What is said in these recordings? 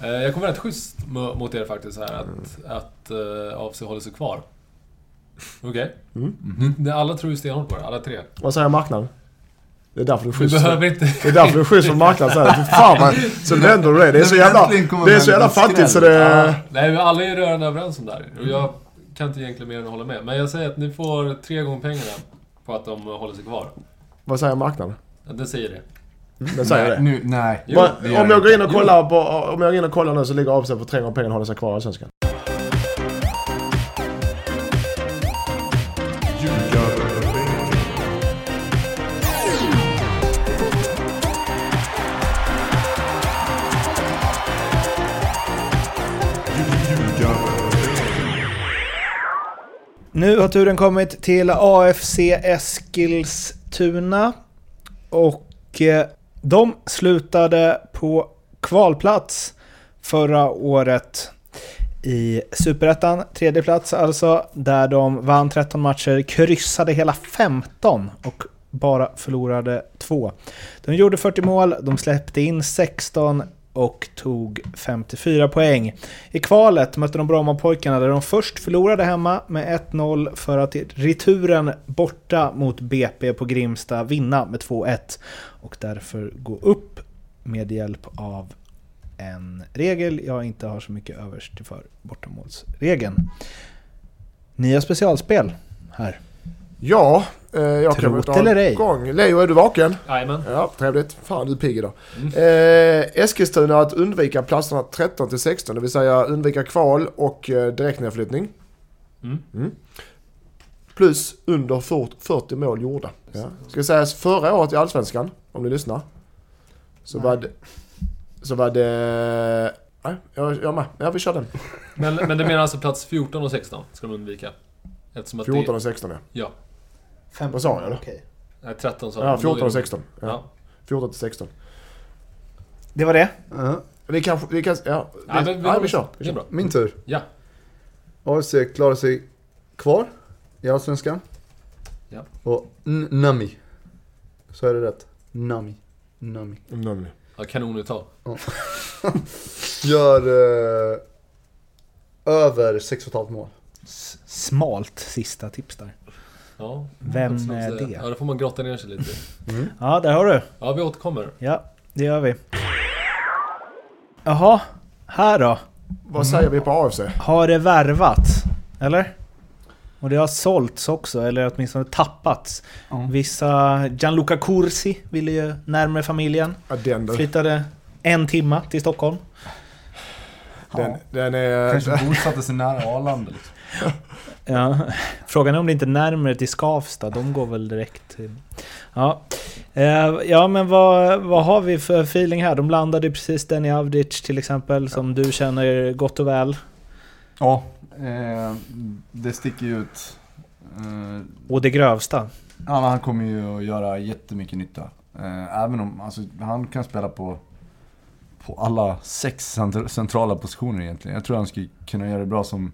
Eh, Jag kommer rätt schysst mo- mot er faktiskt här att, att uh, AFC håller sig kvar. Okej? Mm. Ni- Alla tror ju stenhårt på det, alla tre. Vad säger marknaden? Det är därför du är Du schysst. behöver inte... Det är därför du är schysst från marknaden. Så, här. Fy fan vad, så vänder du det. Det är så jävla, det är så jävla fattigt så det... Nej, men alla är ju rörande överens om det här. Och jag kan inte egentligen mer än att hålla med. Men jag säger att ni får tre gånger pengarna på att de håller sig kvar. Vad säger marknaden? Ja, Den säger det. Den säger det. Nu, nej. Jo, Bara- det om jag går in och kollar på, om jag går in och kollar nu så ligger AFC på tre gånger pengarna och håller sig kvar i Allsvenskan. Nu har turen kommit till AFC Eskilstuna. Och eh, de slutade på kvalplats förra året i Superettan. Tredje plats alltså, där de vann 13 matcher, kryssade hela 15 och bara förlorade två. De gjorde 40 mål, de släppte in 16 och tog 54 poäng. I kvalet mötte de Brommapojkarna där de först förlorade hemma med 1-0 för att i returen borta mot BP på Grimsta vinna med 2-1 och därför gå upp med hjälp av en regel jag inte har så mycket övers till för, bortamålsregeln. Nya specialspel här. Ja, Eh, jag kan Trot eller ej. Leo, är du vaken? Jajamän. Ja, trevligt. Fan, du är pigg idag. Mm. Eh, Eskilstuna att undvika platserna 13 till 16, det vill säga undvika kval och eh, direktnedflyttning. Mm. Mm. Plus under 40 mål gjorda. Ja. Ska sägas förra året i Allsvenskan, om ni lyssnar. Så Nej. var det... Så var det... Nej, jag, jag med. Ja, vi kör den. Men, men det menar alltså plats 14 och 16 ska de undvika? Eftersom 14 och 16 ja. Ja. 15? Vad sa jag eller? Okay. Nej, 13 sa Ja, 14 och 16. Ja. Ja. 14 till 16. Det var det. Ja. Vi kanske, det kanske, ja. Det, ja, vi, ja, vi kör. Vi kör. Bra. Min tur. Ja. AFC klarar sig kvar i Allsvenskan. Ja. Och N Nami. Så är det rätt. Nami. Nami. Nami. Ja, kanonuttal. Ja. Gör eh, över 6,5 mål. S smalt sista tips där. Ja. Vem är det? Ja, då får man grotta ner sig lite. Ja, där har du. Ja, vi återkommer. Ja, det gör vi. Jaha, här då. Vad säger vi på AFC? Har det värvats? Eller? Och det har sålts också, eller åtminstone tappats. Ja. Vissa... Gianluca Corsi ville ju närmare familjen. Ja, den du. Flyttade en timma till Stockholm. Den, den är... Kanske bosatte sig nära Arlanda liksom. Ja. Frågan är om det inte är närmare till Skavsta, de går väl direkt till... Ja, eh, ja men vad, vad har vi för feeling här? De landade precis Denny Avdic till exempel, som du känner gott och väl. Ja, eh, det sticker ju ut. Eh, Och det grövsta. Ja, han kommer ju att göra jättemycket nytta. Eh, även om alltså, han kan spela på, på alla sex cent- centrala positioner egentligen. Jag tror han skulle kunna göra det bra som,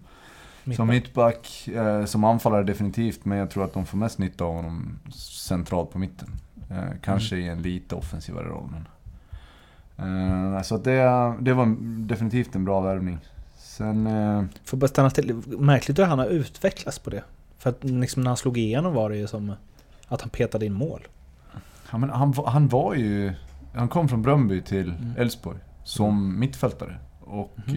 som mittback, eh, som anfallare definitivt. Men jag tror att de får mest nytta av honom centralt på mitten. Eh, kanske i en lite offensivare roll. Men, eh, så det, det var definitivt en bra värvning. Sen... Eh, Får bara stanna till. Märkligt hur han har utvecklats på det. För att liksom när han slog igenom var det ju som att han petade in mål. Ja, men han, han var ju... Han kom från Bröndby till Mm. Elfsborg som mittfältare. Och Mhm.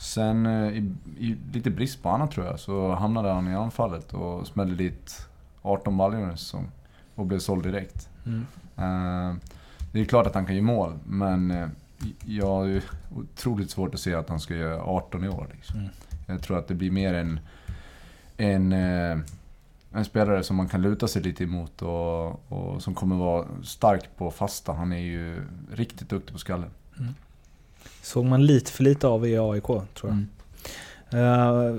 Sen eh, i, i lite brist på annat tror jag så hamnade han i anfallet och smällde dit 18 baljor som, och blev såld direkt. Mm. Eh, det är klart att han kan ge mål men eh, jag har otroligt svårt att se att han ska göra 18 i år. Liksom. Mm. Jag tror att det blir mer en, en, en spelare som man kan luta sig lite emot och, och som kommer vara stark på fasta. Han är ju riktigt duktig på skallen. Såg man lite för lite av i AIK tror jag. Mm.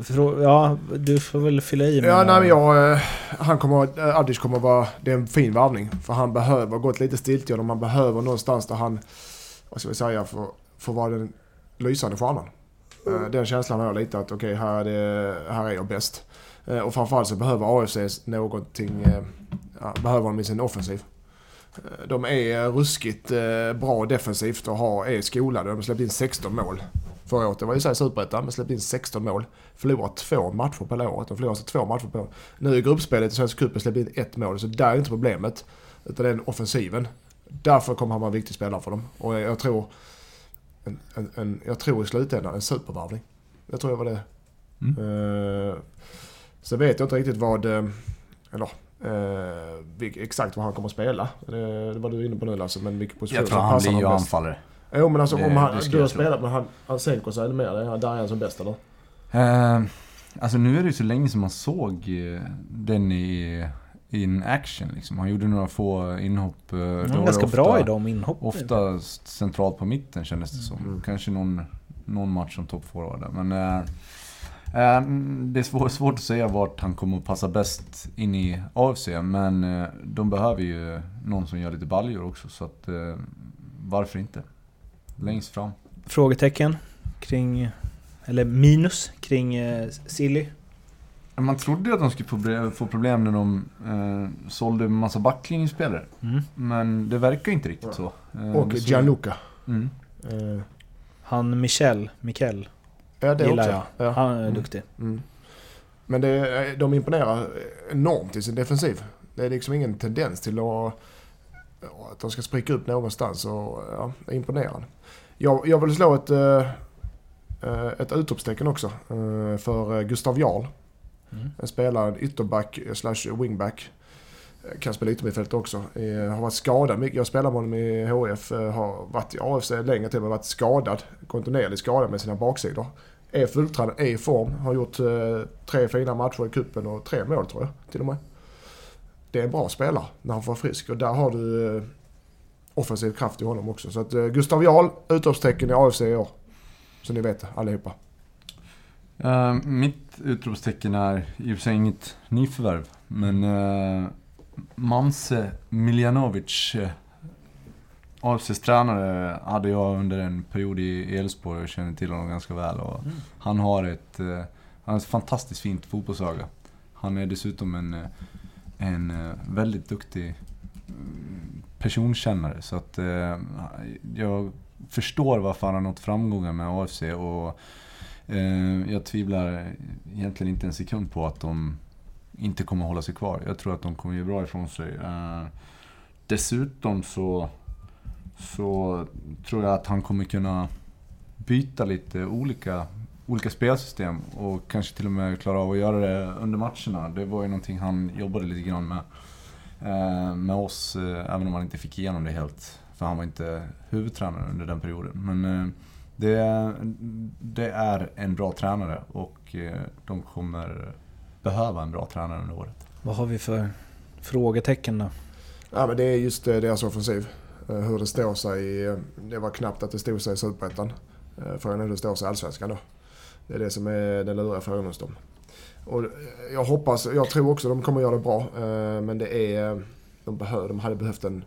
Frå- ja, du får väl fylla i med Ja, nej men jag... eh, Han kommer... eh, Adic kommer vara... Det är en fin värvning. För han behöver gått lite stiltje och man behöver någonstans där han... Vad ska vi säga? För, för vara den lysande stjärnan. Eh, Den känslan har jag lite att okej, här, är det- här är jag bäst. Och framförallt så behöver AFC någonting... Ja, behöver de i sin offensiv. Eh, De är ruskigt eh, bra defensivt och har, är skolade. De har släppt in 16 mål. Förra året, det var ju såhär superettan, men släppt in 16 mål. Förlorat två matcher på året. De förlorade alltså två matcher på året. Nu i gruppspelet i Svenska cupen släppt in ett mål, så där är inte problemet. Utan det är den offensiven. Därför kommer han vara en viktig spelare för dem. Och jag, tror... En, en, en, jag tror i slutändan en supervarvning. Jag tror det var det. Mm. Uh, sen vet jag inte riktigt vad... eh, Eller... eh, exakt vad han kommer att spela. Det, det var du inne på nu Lasse, men vilken position Jag tror som han passar blir ju anfallare. Jo men alltså Det- om han, du har spelat med han, han sänker sig mer. Det är- Där är han som bäst eller? Eh, alltså nu är det ju så länge som man såg eh, den i, in action liksom. Han gjorde några få inhopp. Han det ganska ofta, bra i de inhoppen. Oftast centralt på mitten kändes det som. Mm. Kanske någon, någon match som toppforward där. Men eh, det är svår, svårt att säga vart han kommer att passa bäst in i AFC. Men eh, de behöver ju någon som gör lite baljor också. Så att eh, varför inte? Längst fram. Frågetecken kring, eller minus kring eh, Silly. Man trodde ju att de skulle få problem när de eh, sålde en massa backlinjespelare. Mm. Men det verkar inte riktigt så. Eh, Och Gianluca. Mm. Eh, Han Michel, Mikel, ja det gillar också. jag. Ja. Han är Mm. duktig. Mm. Men det, de imponerar enormt i sin defensiv. Det är liksom ingen tendens till att, att de ska spricka upp någonstans. Och, ja, det är imponerande. Jag, jag vill slå ett, eh, eh, ett utropstecken också eh, för eh, Gustav Jarl. Mm. En spelare, ytterback eh, slash wingback. Eh, Kan spela yttermittfält också. Eh, Har varit skadad mycket. Jag spelar med honom i HF. eh, Har varit i AFC länge till men varit skadad. Kontinuerligt skadad med sina baksidor. Är fulltränad, är i form. Har gjort eh, tre fina matcher i kuppen och tre mål tror jag till och med. Det är en bra spelare när han får vara frisk och där har du eh, offensiv kraft i honom också. Så att eh, Gustav Jarl, utropstecken i AFC i år. Så ni vet det allihopa. Uh, mitt utropstecken är i och för sig inget nyförvärv. Men uh, Mamse Miljanovic, eh, AFCs tränare, hade jag under en period i Elfsborg och känner till honom ganska väl. Och Mm. Han har ett, eh, han har ett fantastiskt fint fotbollsöga. Han är dessutom en, eh, en eh, väldigt duktig mm, personkännare. Så att jag förstår varför han har nått framgångar med AFC och jag tvivlar egentligen inte en sekund på att de inte kommer hålla sig kvar. Jag tror att de kommer ge bra ifrån sig. Dessutom så, så tror jag att han kommer kunna byta lite olika, olika spelsystem och kanske till och med klara av att göra det under matcherna. Det var ju någonting han jobbade lite grann med, eh, med oss, eh, även om han inte fick igenom det helt. För han var inte huvudtränare under den perioden. Men eh, det, det är en bra tränare och de kommer behöva en bra tränare under året. Vad har vi för frågetecken då? Ja, men det är just deras offensiv. Eh, Hur det står sig. i- Det var knappt att det stod sig i Superettan. Eh, Frågan är hur det står sig i Allsvenskan då. Det är det som är den luriga frågan hos dem. Och eh, jag hoppas, jag tror också de kommer göra det bra. Men det är, de, behöver, de hade behövt en,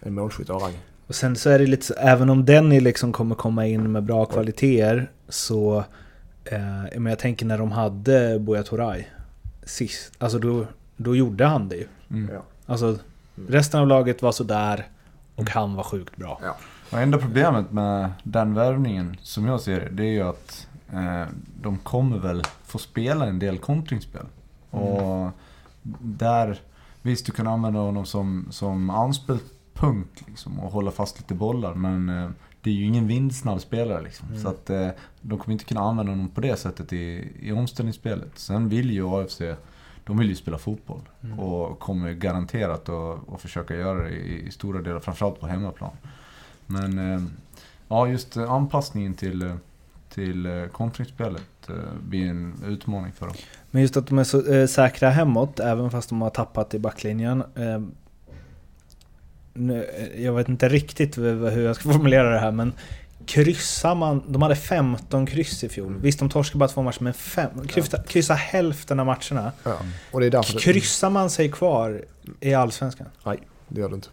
en målskytt av rang. Och sen så är det lite så, även om Denny liksom kommer komma in med bra kvaliteter så... Eh, men jag tänker när de hade Buya Turay sist, alltså då, då gjorde han det ju. Mm. Alltså resten av laget var sådär och han var sjukt bra. Och enda problemet med den värvningen, som jag ser det, det är ju att eh, de kommer väl få spela en del kontringsspel. Och där, visst du kan använda honom som, som anspelspunkt liksom, och hålla fast lite bollar, men eh, det är ju ingen vindsnabb spelare liksom. Mm. Så att eh, de kommer inte kunna använda honom på det sättet i, i omställningsspelet. Sen vill ju AFC, de vill ju spela fotboll. Mm. Och kommer garanterat att, att försöka göra det i, i stora delar, framförallt på hemmaplan. Men eh, ja, just eh, anpassningen till, eh, till kontringsspelet blir en utmaning för dem. Men just att de är så eh, säkra hemåt, även fast de har tappat i backlinjen. Eh, nu, jag vet inte riktigt hur jag ska formulera det här, men kryssar man... De hade 15 kryss i fjol. Visst, de torskade bara två matcher, men fem, kryssa, kryssa hälften av matcherna. Ja. Och det är därför Kryssar man sig kvar i Allsvenskan? det gör det inte.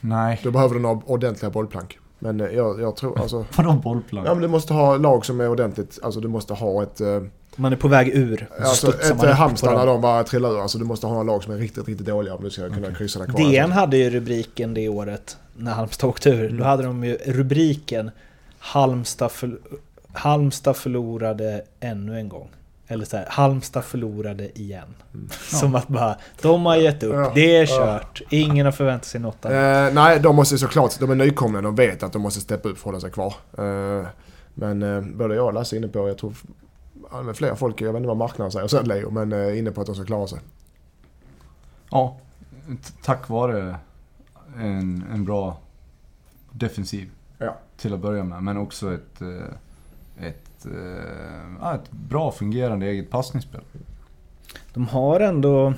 Nej. Då behöver du några ordentliga bollplank. Men eh, jag, jag tror alltså... Vadå bollplank? Ja men du måste ha lag som är ordentligt, alltså du måste ha ett... eh, Man är på väg ur. så Alltså, ett eh, Halmstad när dem. de bara trillar ur. Alltså, du måste ha en lag som är riktigt, riktigt dåliga om du ska kunna kryssa där kvar. DN hade ju rubriken det året när Halmstad åkte ur. Mm. Då hade de ju rubriken Halmstad, för, Halmstad förlorade ännu en gång. Eller så här, Halmstad förlorade igen. Som att bara, de har gett upp, Mm. Ja. det är Ja. kört, ingen har förväntat sig något annat. Eh, nej, de måste såklart, de är nykomna, de vet att de måste steppa upp för att hålla sig kvar. Eh, men eh, både jag och Lasse är inne på, jag tror ja, men flera folk, jag vet inte vad marknaden säger sen Leo, men eh, inne på att de ska klara sig. Ja, tack vare en, en bra defensiv Ja. Till att börja med. Men också ett, eh, ett, eh, ja, ett bra fungerande eget passningsspel. De har ändå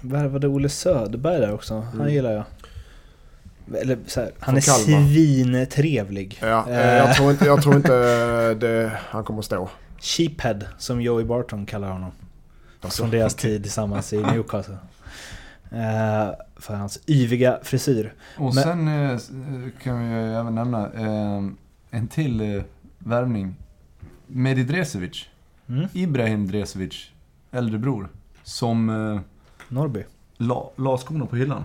värvade Olle Söderberg där också. Han Mm. gillar jag. Eller så här, han är svintrevlig. Ja, eh, jag tror inte, jag tror inte det, han kommer att stå. Sheephead, som Joey Barton kallar honom. Alltså, Från deras tid tillsammans i Newcastle. Eh, för hans yviga frisyr. Och Men- sen eh, s- kan vi ju även nämna eh, en till eh, värvning. Medi Dresevic. Mm. Ibrahim Dresevic, äldre bror. Som eh, Norrby. la, la skorna på hyllan.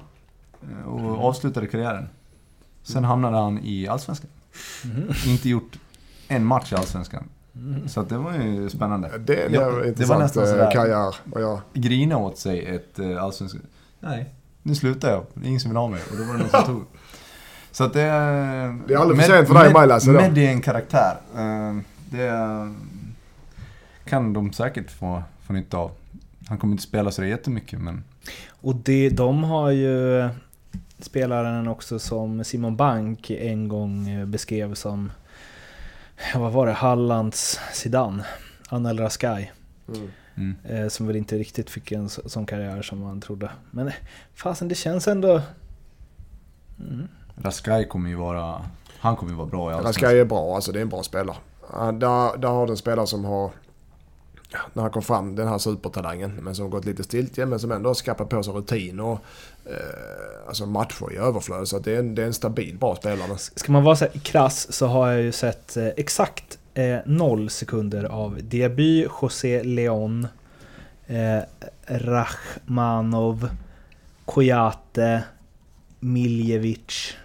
eh, Och avslutade karriären. Sen hamnade han i Allsvenskan. Mhm. Inte gjort en match i Allsvenskan. Mm. Så att det var ju spännande. Det en Ja, det var nästan eh, sådär. karriär. Och jag, Grina åt sig ett Allsvenskan. Nej, nu slutar jag. Det är ingen som vill ha mig. Och då var det någon som tog. Så att det... är- Det är aldrig för sent för dig, med, Maj-Lasse, då. med det är en karaktär. Eh, det kan de säkert få, få nytta av. Han kommer inte spela så jättemycket men... Och det, de har ju spelaren också som Simon Bank en gång beskrev som, ja, vad var det, Hallands Zidane. Anel Raskai. mm. Mm. Eh, som väl inte riktigt fick en så- sån karriär som man trodde. Men eh, fasen det känns ändå... Mm. Raskai kommer ju vara... Han kommer ju vara bra i Allsvenskan. Raskai är bra, alltså det är en bra spelare. Där, där har du en spelare som har, när han kom fram, den här supertalangen, men som gått lite stiltje, men som ändå har skaffat på sig rutin och eh, alltså matcher i överflöd. Så att det, är en, det är en stabil, bra spelare. Ska man vara så här krass så har jag ju sett eh, exakt eh, noll sekunder av Diaby, José Leon, eh, Rachmanov, Kojate, Miljevic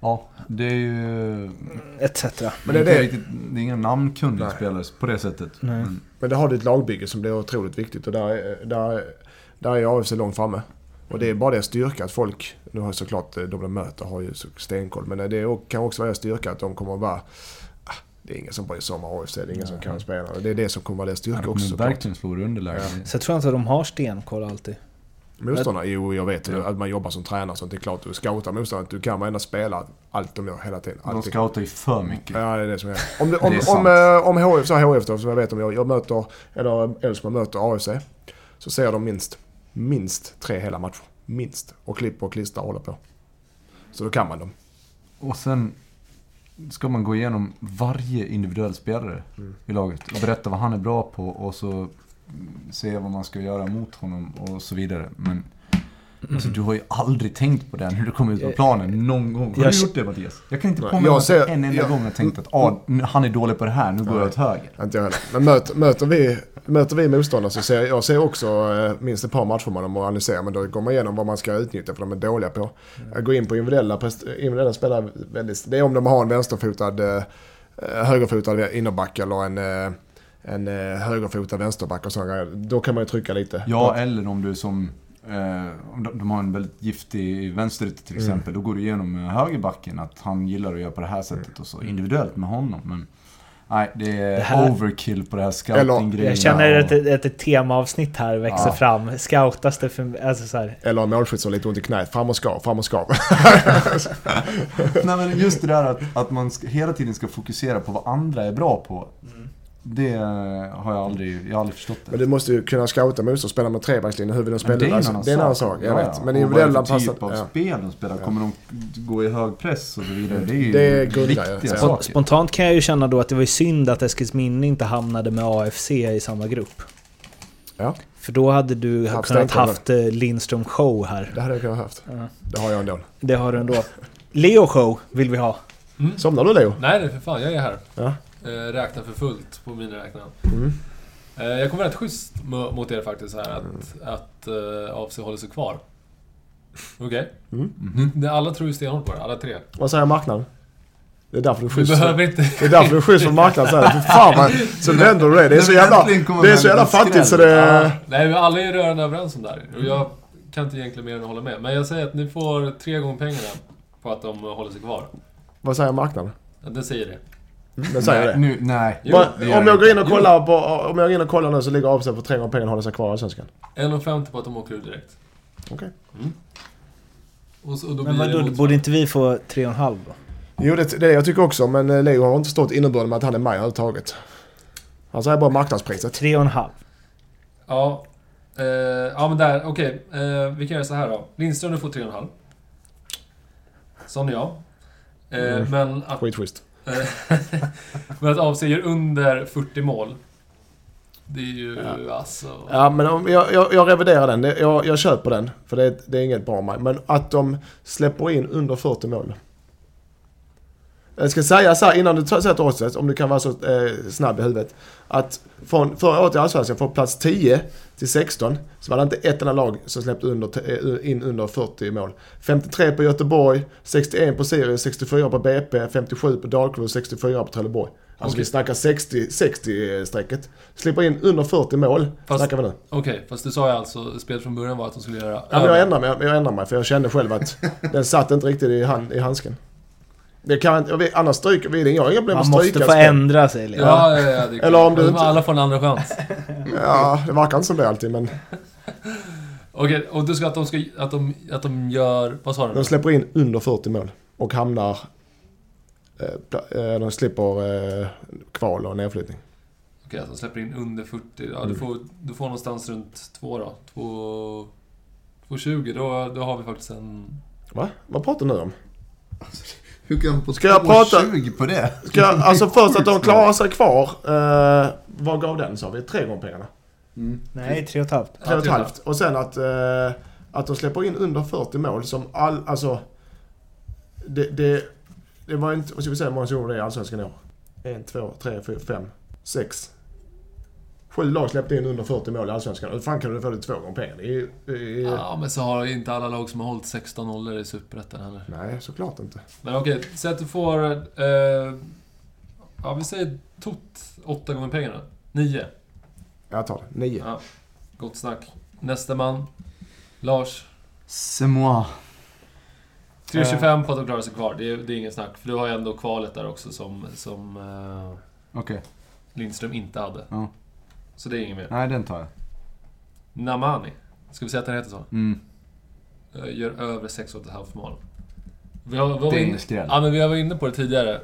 Ja, det är ju... etc. Men det är det- Riktigt, det är inga namnkundiga Nej. spelare på det sättet. Nej. Men, Men det har du ett lagbygge som blir otroligt viktigt och där, är- där, där är AFC långt framme. Och det är bara det styrka att folk, nu har såklart eh, de de möter har ju så stenkoll, men det är, kan också vara styrka att de kommer att vara ah, det är ingen som bryr sig om AFC, det är ingen som kan spela. Det är det som kommer att vara deras styrka kommer också verkligen i underläge. Ja. Så jag tror inte att de har stenkoll alltid. Motståndarna, jo jag vet ju Ja. att man jobbar som tränare sånt. Det är klart du scoutar motståndarna. Du kan varenda spela allt de gör hela tiden. De Alltid. scoutar ju för mycket. Ja, det är det som är. Om, det, om, Det är om, sant. eh, om HF, så HF då, som jag vet om jag, jag möter, eller Elfsborg möter AFC. Så ser de minst, minst tre hela matcher. Minst. Och klipper och klistrar och håller på. Så då kan man dem. Och sen ska man gå igenom varje individuell spelare Mm. i laget och berätta vad han är bra på och så se vad man ska göra mot honom och så vidare. Men alltså, du har ju aldrig tänkt på det när du kommer ut på planen någon gång. Har Jag- du gjort det Mattias? Jag kan inte komma jag ihåg ser- en enda jag- gång jag tänkt att ah, han är dålig på det här, nu går jag Nej. åt höger. Inte jag heller. Men möter, möter, vi, möter vi motståndare så ser jag ser också eh, minst ett par matcher med dem och analyserar. Men då går man igenom vad man ska utnyttja för de är dåliga på. Att gå in på individuella, individuella spelare, väldigt, det är om de har en vänsterfotad, eh, högerfotad innerback eller en, eh, en eh, högerfotad vänsterback och sådana. Då kan man ju trycka lite. Ja, eller om du som... Eh, om de, de har en väldigt giftig vänsterytter till Mm. exempel. Då går du igenom eh, högerbacken att han gillar att göra på det här sättet och så individuellt med honom. Men nej, det är Det här- overkill på det här scouting-grejerna. Jag känner att ett, ett, ett temaavsnitt här växer Ja. fram. Scoutas det för... Alltså så här. Eller en målskytt som har lite ont i knät. Fram och skav, fram och skav. Nej men just det där att, att man ska, hela tiden ska fokusera på vad andra är bra på. Det har jag aldrig, jag har aldrig förstått Men det. du måste ju kunna scouta motstånd och spela med trebackslinje. Hur vill de spela? Men det är en annan det är en annan sak. sak. Jag Ja, vet. ja. Men Och individuella vad är det för passar... typ av Ja. spel de spelar? Ja. Kommer de gå i hög press och så vidare? Det är ju Det är grundgrejer. viktiga Ja. Saker. Spontant kan jag ju känna då att det var ju synd att Eskilsminne inte hamnade med AFC i samma grupp. Ja, För då hade du Haft kunnat haft eh, Lindström show här. det hade jag kunnat haft. Ja. Det har jag ändå. Det har du ändå. Leo show vill vi ha. Somnar du Leo? Nej, nej för fan. Jag är här. Ja. Eh, räknar för fullt på miniräknaren. Mm. Eh, jag kommer rätt schysst mo- mot er faktiskt här att, att eh, AFC håller sig kvar. Okej? Mm. Ni- ni- Alla tror ju stenhårt på det, alla tre. Vad säger marknaden? Det är därför du är Du schysst. behöver inte... Det är därför du är schysst från marknaden. Så, här. Fy fan vad, så vänder du det. Det är så jävla, det är så jävla fattigt så det... Nej, men alla är rörande överens om det här. Och jag kan inte egentligen mer än att hålla med. Men jag säger att ni får tre gånger pengarna på att de håller sig kvar. Vad säger marknaden? Ja, Det säger det. Den säger nej, det. Nu, nej. Jo, Bara, det gör om jag går in och kollar på, om jag går in och kollar nu så ligger AFC på tre gånger pengarna och håller sig kvar i Allsvenskan. 1,50 på att de åker ut direkt. Okej. Och, så, och då Men vadå, borde inte vi få 3,5 då? Jo, det, det jag tycker också, men eh, Leo har inte förstått innebörden med att han är med överhuvudtaget. Han säger bara marknadspriset. 3,5. Ja. Eh, ja men där, okej. Eh, vi kan göra så här då. Lindström du får 3,5. Sån är jag. Eh, Mm. Men att... Skitschysst. Eh, men att AFC gör under 40 mål. Det är ju Ja. alltså... Ja, men om, jag, jag, jag reviderar den. Jag, jag köper den. För det, det är inget bra. Men att de släpper in under 40 mål. Jag ska säga så här innan du sätter oddset, om du kan vara så eh, snabb i huvudet. Att från förra året i Allsvenskan, från plats 10 till 16, så var det inte ett enda lag som släppte under, eh, in under 40 mål. 53 på Göteborg, 61 på Sirius, 64 på BP, 57 på Dalkurd, 64 på Trelleborg. Alltså Okej. vi snackar 60 60-strecket. Slipper in under 40 mål, Fast- snackar vi nu. Okej, fast du sa ju alltså, spelet från början var att de skulle göra... Ja, men jag ändrar mig, jag ändrar mig för jag kände själv att den satt inte riktigt i, hand, i handsken. Det kan inte, jag vet, annars stryker vi den. Jag har inga problem med Man att måste stryka få spel. ändra sig lite. Ja, ja, ja. Det är Eller om du inte- Alla får en andra chans. Ja, det verkar inte som det alltid men Okej, och du ska att de ska... Att de, att de gör... Vad sa du? de släpper in under 40 mål. Och hamnar... Eh, eh, de slipper eh, kval och nedflyttning. Okej, att de släpper in under 40. Ja, du Mm. får, du får någonstans runt 2 då. 2... 2,20. Då, då har vi faktiskt en... Va? Vad pratar du nu om? Hur kan på Ska jag prata- 2,20 på det? Ska jag, alltså först att de klarar sig kvar. Eh, vad gav den sa vi? Tre gånger pengarna? Mm. Nej, 3,5. Tre och ett tre och ett halvt. Och sen att, eh, att de släpper in under 40 mål som all, alltså... Det, det, det var inte, vad ska vi säga hur många zoner det är i Allsvenskan i år? En, två, tre, fyra, fem, sex. Sju lag släppte in under 40 mål i Allsvenskan. Hur fan kan du få det två gånger pengar? Det är, ju- det är, Ja, men så har inte alla lag som har hållit 16 nollor i Superettan heller. Nej, såklart inte. Men okej, säg att du får... Eh, ja, vi säger tot 8 gånger pengarna. 9. Jag tar det. Nio. Ja, gott snack. Nästa man. Lars. C'est moi. 3,25 på att de klarar sig kvar. Det är, det är ingen snack. För du har ju ändå kvalet där också som, som eh, Okej. Lindström inte hade. Ja. Så det är inget mer. Nej, den tar jag. Namani. Ska vi säga att den heter så? Mm. Gör över 6,5 mål. Vi har, vi har Det är in- ingen skräll. Ja, men vi var inne på det tidigare.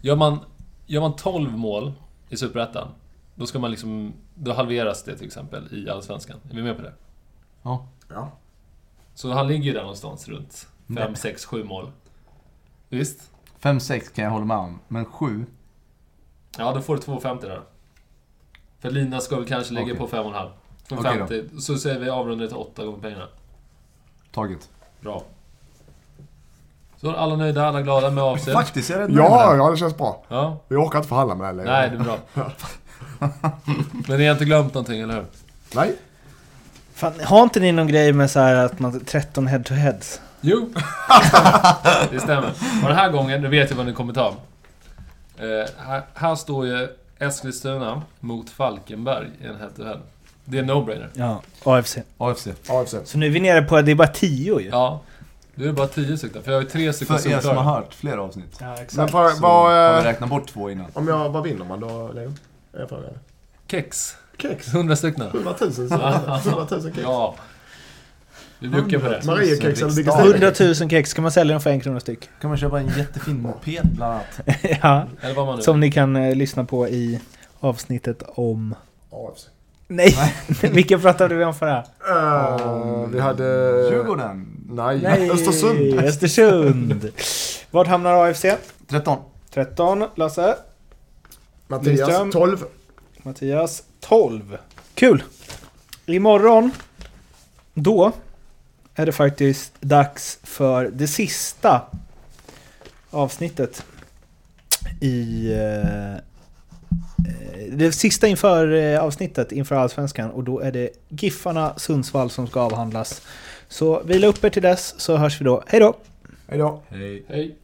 Gör man, gör man 12 mål i Superettan, då ska man liksom... Då halveras det till exempel i Allsvenskan. Är vi med på det? Ja. Ja. Så han ligger ju där någonstans runt 5, Nej. 6, 7 mål. Visst? 5-6 kan jag hålla med om, men 7? Ja, då får du 2,50 där. För Lina ska väl kanske ligga Okej. på 5,5. Okej 2,50. så säger vi avrundar till 8 gånger pengarna. Taget. Bra. Så alla nöjda, alla glada med AFC. Faktiskt, är med Ja, det. ja, det känns bra. Ja, Vi orkar inte förhandla med det längre. nej det är bra. Men ni har inte glömt någonting, eller hur? Nej. Fan, har inte ni någon grej med så här att man 13 head-to-heads? Jo! det stämmer. Och den här gången, nu vet jag vad ni kommer ta. Eh, här, här står ju Eskilstuna mot Falkenberg i en head to head. Det är en no-brainer. Ja, AFC. AFC. AFC. Så nu är vi nere på det är bara 10 ju. Ja. Nu är det bara 10 stycken, för jag har ju tre stycken För er som har hört flera avsnitt. Ja, exakt. Men för, Så vad, har eh, vi räknat bort två innan. om jag, vad vinner man då, Leo? Är frågan. Kex. Kex. 100 stycken. 100 000. så- 100 000 kex. Ja. På det. Eller vilka Riksdagen. ställer 100 000 kex, kan man sälja dem för en krona styck? kan man köpa en jättefin moped bland annat. ja, Eller vad man nu som ni kan eh, lyssna på i avsnittet om... AFC. Nej, vilken pratade vi om förra? Uh, vi hade... Djurgården. Nej, Nej, Östersund. Östersund. Vart hamnar AFC? 13. 13, Lasse. Mattias, Lindström. 12. Mattias, 12. Kul! Imorgon, då är det faktiskt dags för det sista avsnittet i, eh, det sista inför eh, avsnittet, inför Allsvenskan. Och då är det Giffarna Sundsvall som ska avhandlas. Så vila upp er till dess, så hörs vi då. Hej då! Hej då. Hej. Hej.